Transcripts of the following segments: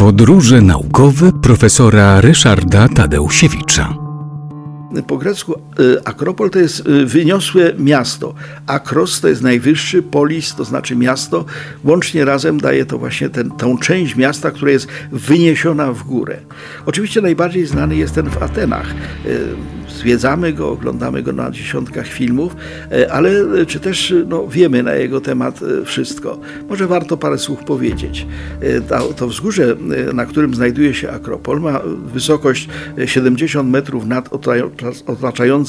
Podróże naukowe profesora Ryszarda Tadeusiewicza. Po grecku y, Akropol to jest y, wyniosłe miasto. Akros to jest najwyższy, polis to znaczy miasto. Łącznie razem daje to właśnie ten, tą część miasta, która jest wyniesiona w górę. Oczywiście najbardziej znany jest ten w Atenach. Y, Zwiedzamy go, oglądamy go na dziesiątkach filmów, ale czy też no, wiemy na jego temat wszystko? Może warto parę słów powiedzieć. To, to wzgórze, na którym znajduje się Akropol, ma wysokość 70 metrów nad otaczającym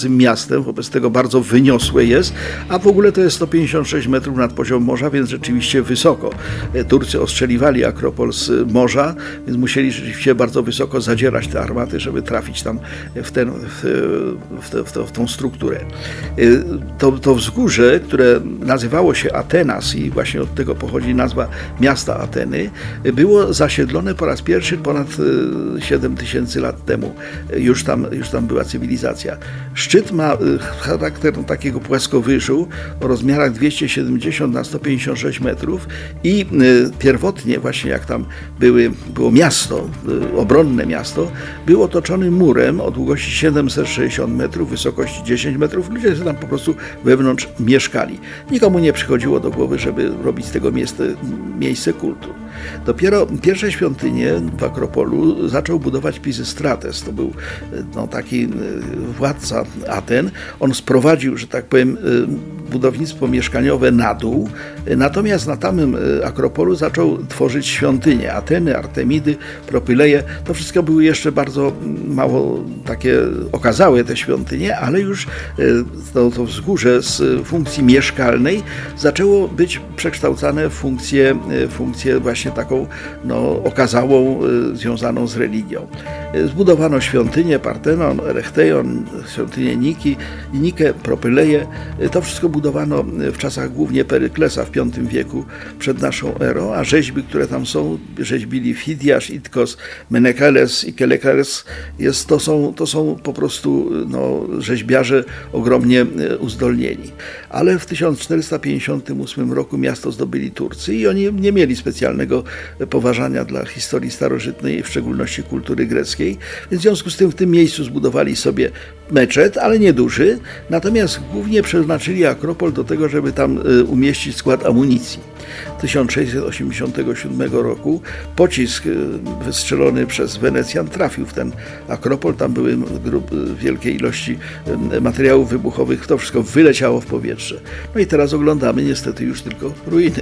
miastem, wobec tego bardzo wyniosłe jest, a w ogóle to jest 156 metrów nad poziomem morza, więc rzeczywiście wysoko. Turcy ostrzeliwali Akropol z morza, więc musieli rzeczywiście bardzo wysoko zadzierać te armaty, żeby trafić tam w, ten, w, w, w, to, w tą strukturę. To, to wzgórze, które nazywało się Atenas i właśnie od tego pochodzi nazwa miasta Ateny, było zasiedlone po raz pierwszy ponad 7 tysięcy lat temu. Już tam, już tam była cywilizacja cywilizacja. Szczyt ma y, charakter takiego płaskowyżu o rozmiarach 270 na 156 metrów i y, pierwotnie właśnie jak tam były, było miasto, y, obronne miasto, było otoczone murem o długości 760 metrów, wysokości 10 metrów. Ludzie tam po prostu wewnątrz mieszkali. Nikomu nie przychodziło do głowy, żeby robić z tego miejsce, miejsce kultu. Dopiero pierwsze świątynie w Akropolu zaczął budować Pizystrates. To był no, taki władca Aten, on sprowadził, że tak powiem, y, budownictwo mieszkaniowe na dół, natomiast na tamym y, Akropolu zaczął tworzyć świątynie. Ateny, Artemidy, Propyleje, to wszystko były jeszcze bardzo mało takie okazałe te świątynie, ale już y, to, to wzgórze z funkcji mieszkalnej zaczęło być przekształcane w funkcję, funkcję właśnie taką no, okazałą, związaną z religią. Zbudowano świątynię, Partenon, Erechteion, świątynię Niki, Nikę, Propyleję. To wszystko budowano w czasach głównie Peryklesa V wieku przed naszą erą, a rzeźby, które tam są, rzeźbili Fidiasz, Itkos, Menekeles i Kelekeles, jest, to, są, to są po prostu no, rzeźbiarze ogromnie e, uzdolnieni. Ale w 1458 roku miasto zdobyli Turcy i oni nie mieli specjalnego poważania dla historii starożytnej, w szczególności kultury greckiej, więc w związku z tym w tym miejscu zbudowali sobie meczet, ale nieduży, natomiast głównie przeznaczyli Akropol do tego, żeby tam y, umieścić skład amunicji. 1687 roku pocisk y, wystrzelony przez Wenecjan trafił w ten Akropol, tam były wielkie ilości materiałów wybuchowych, to wszystko wyleciało w powietrze. No i teraz oglądamy niestety już tylko ruiny.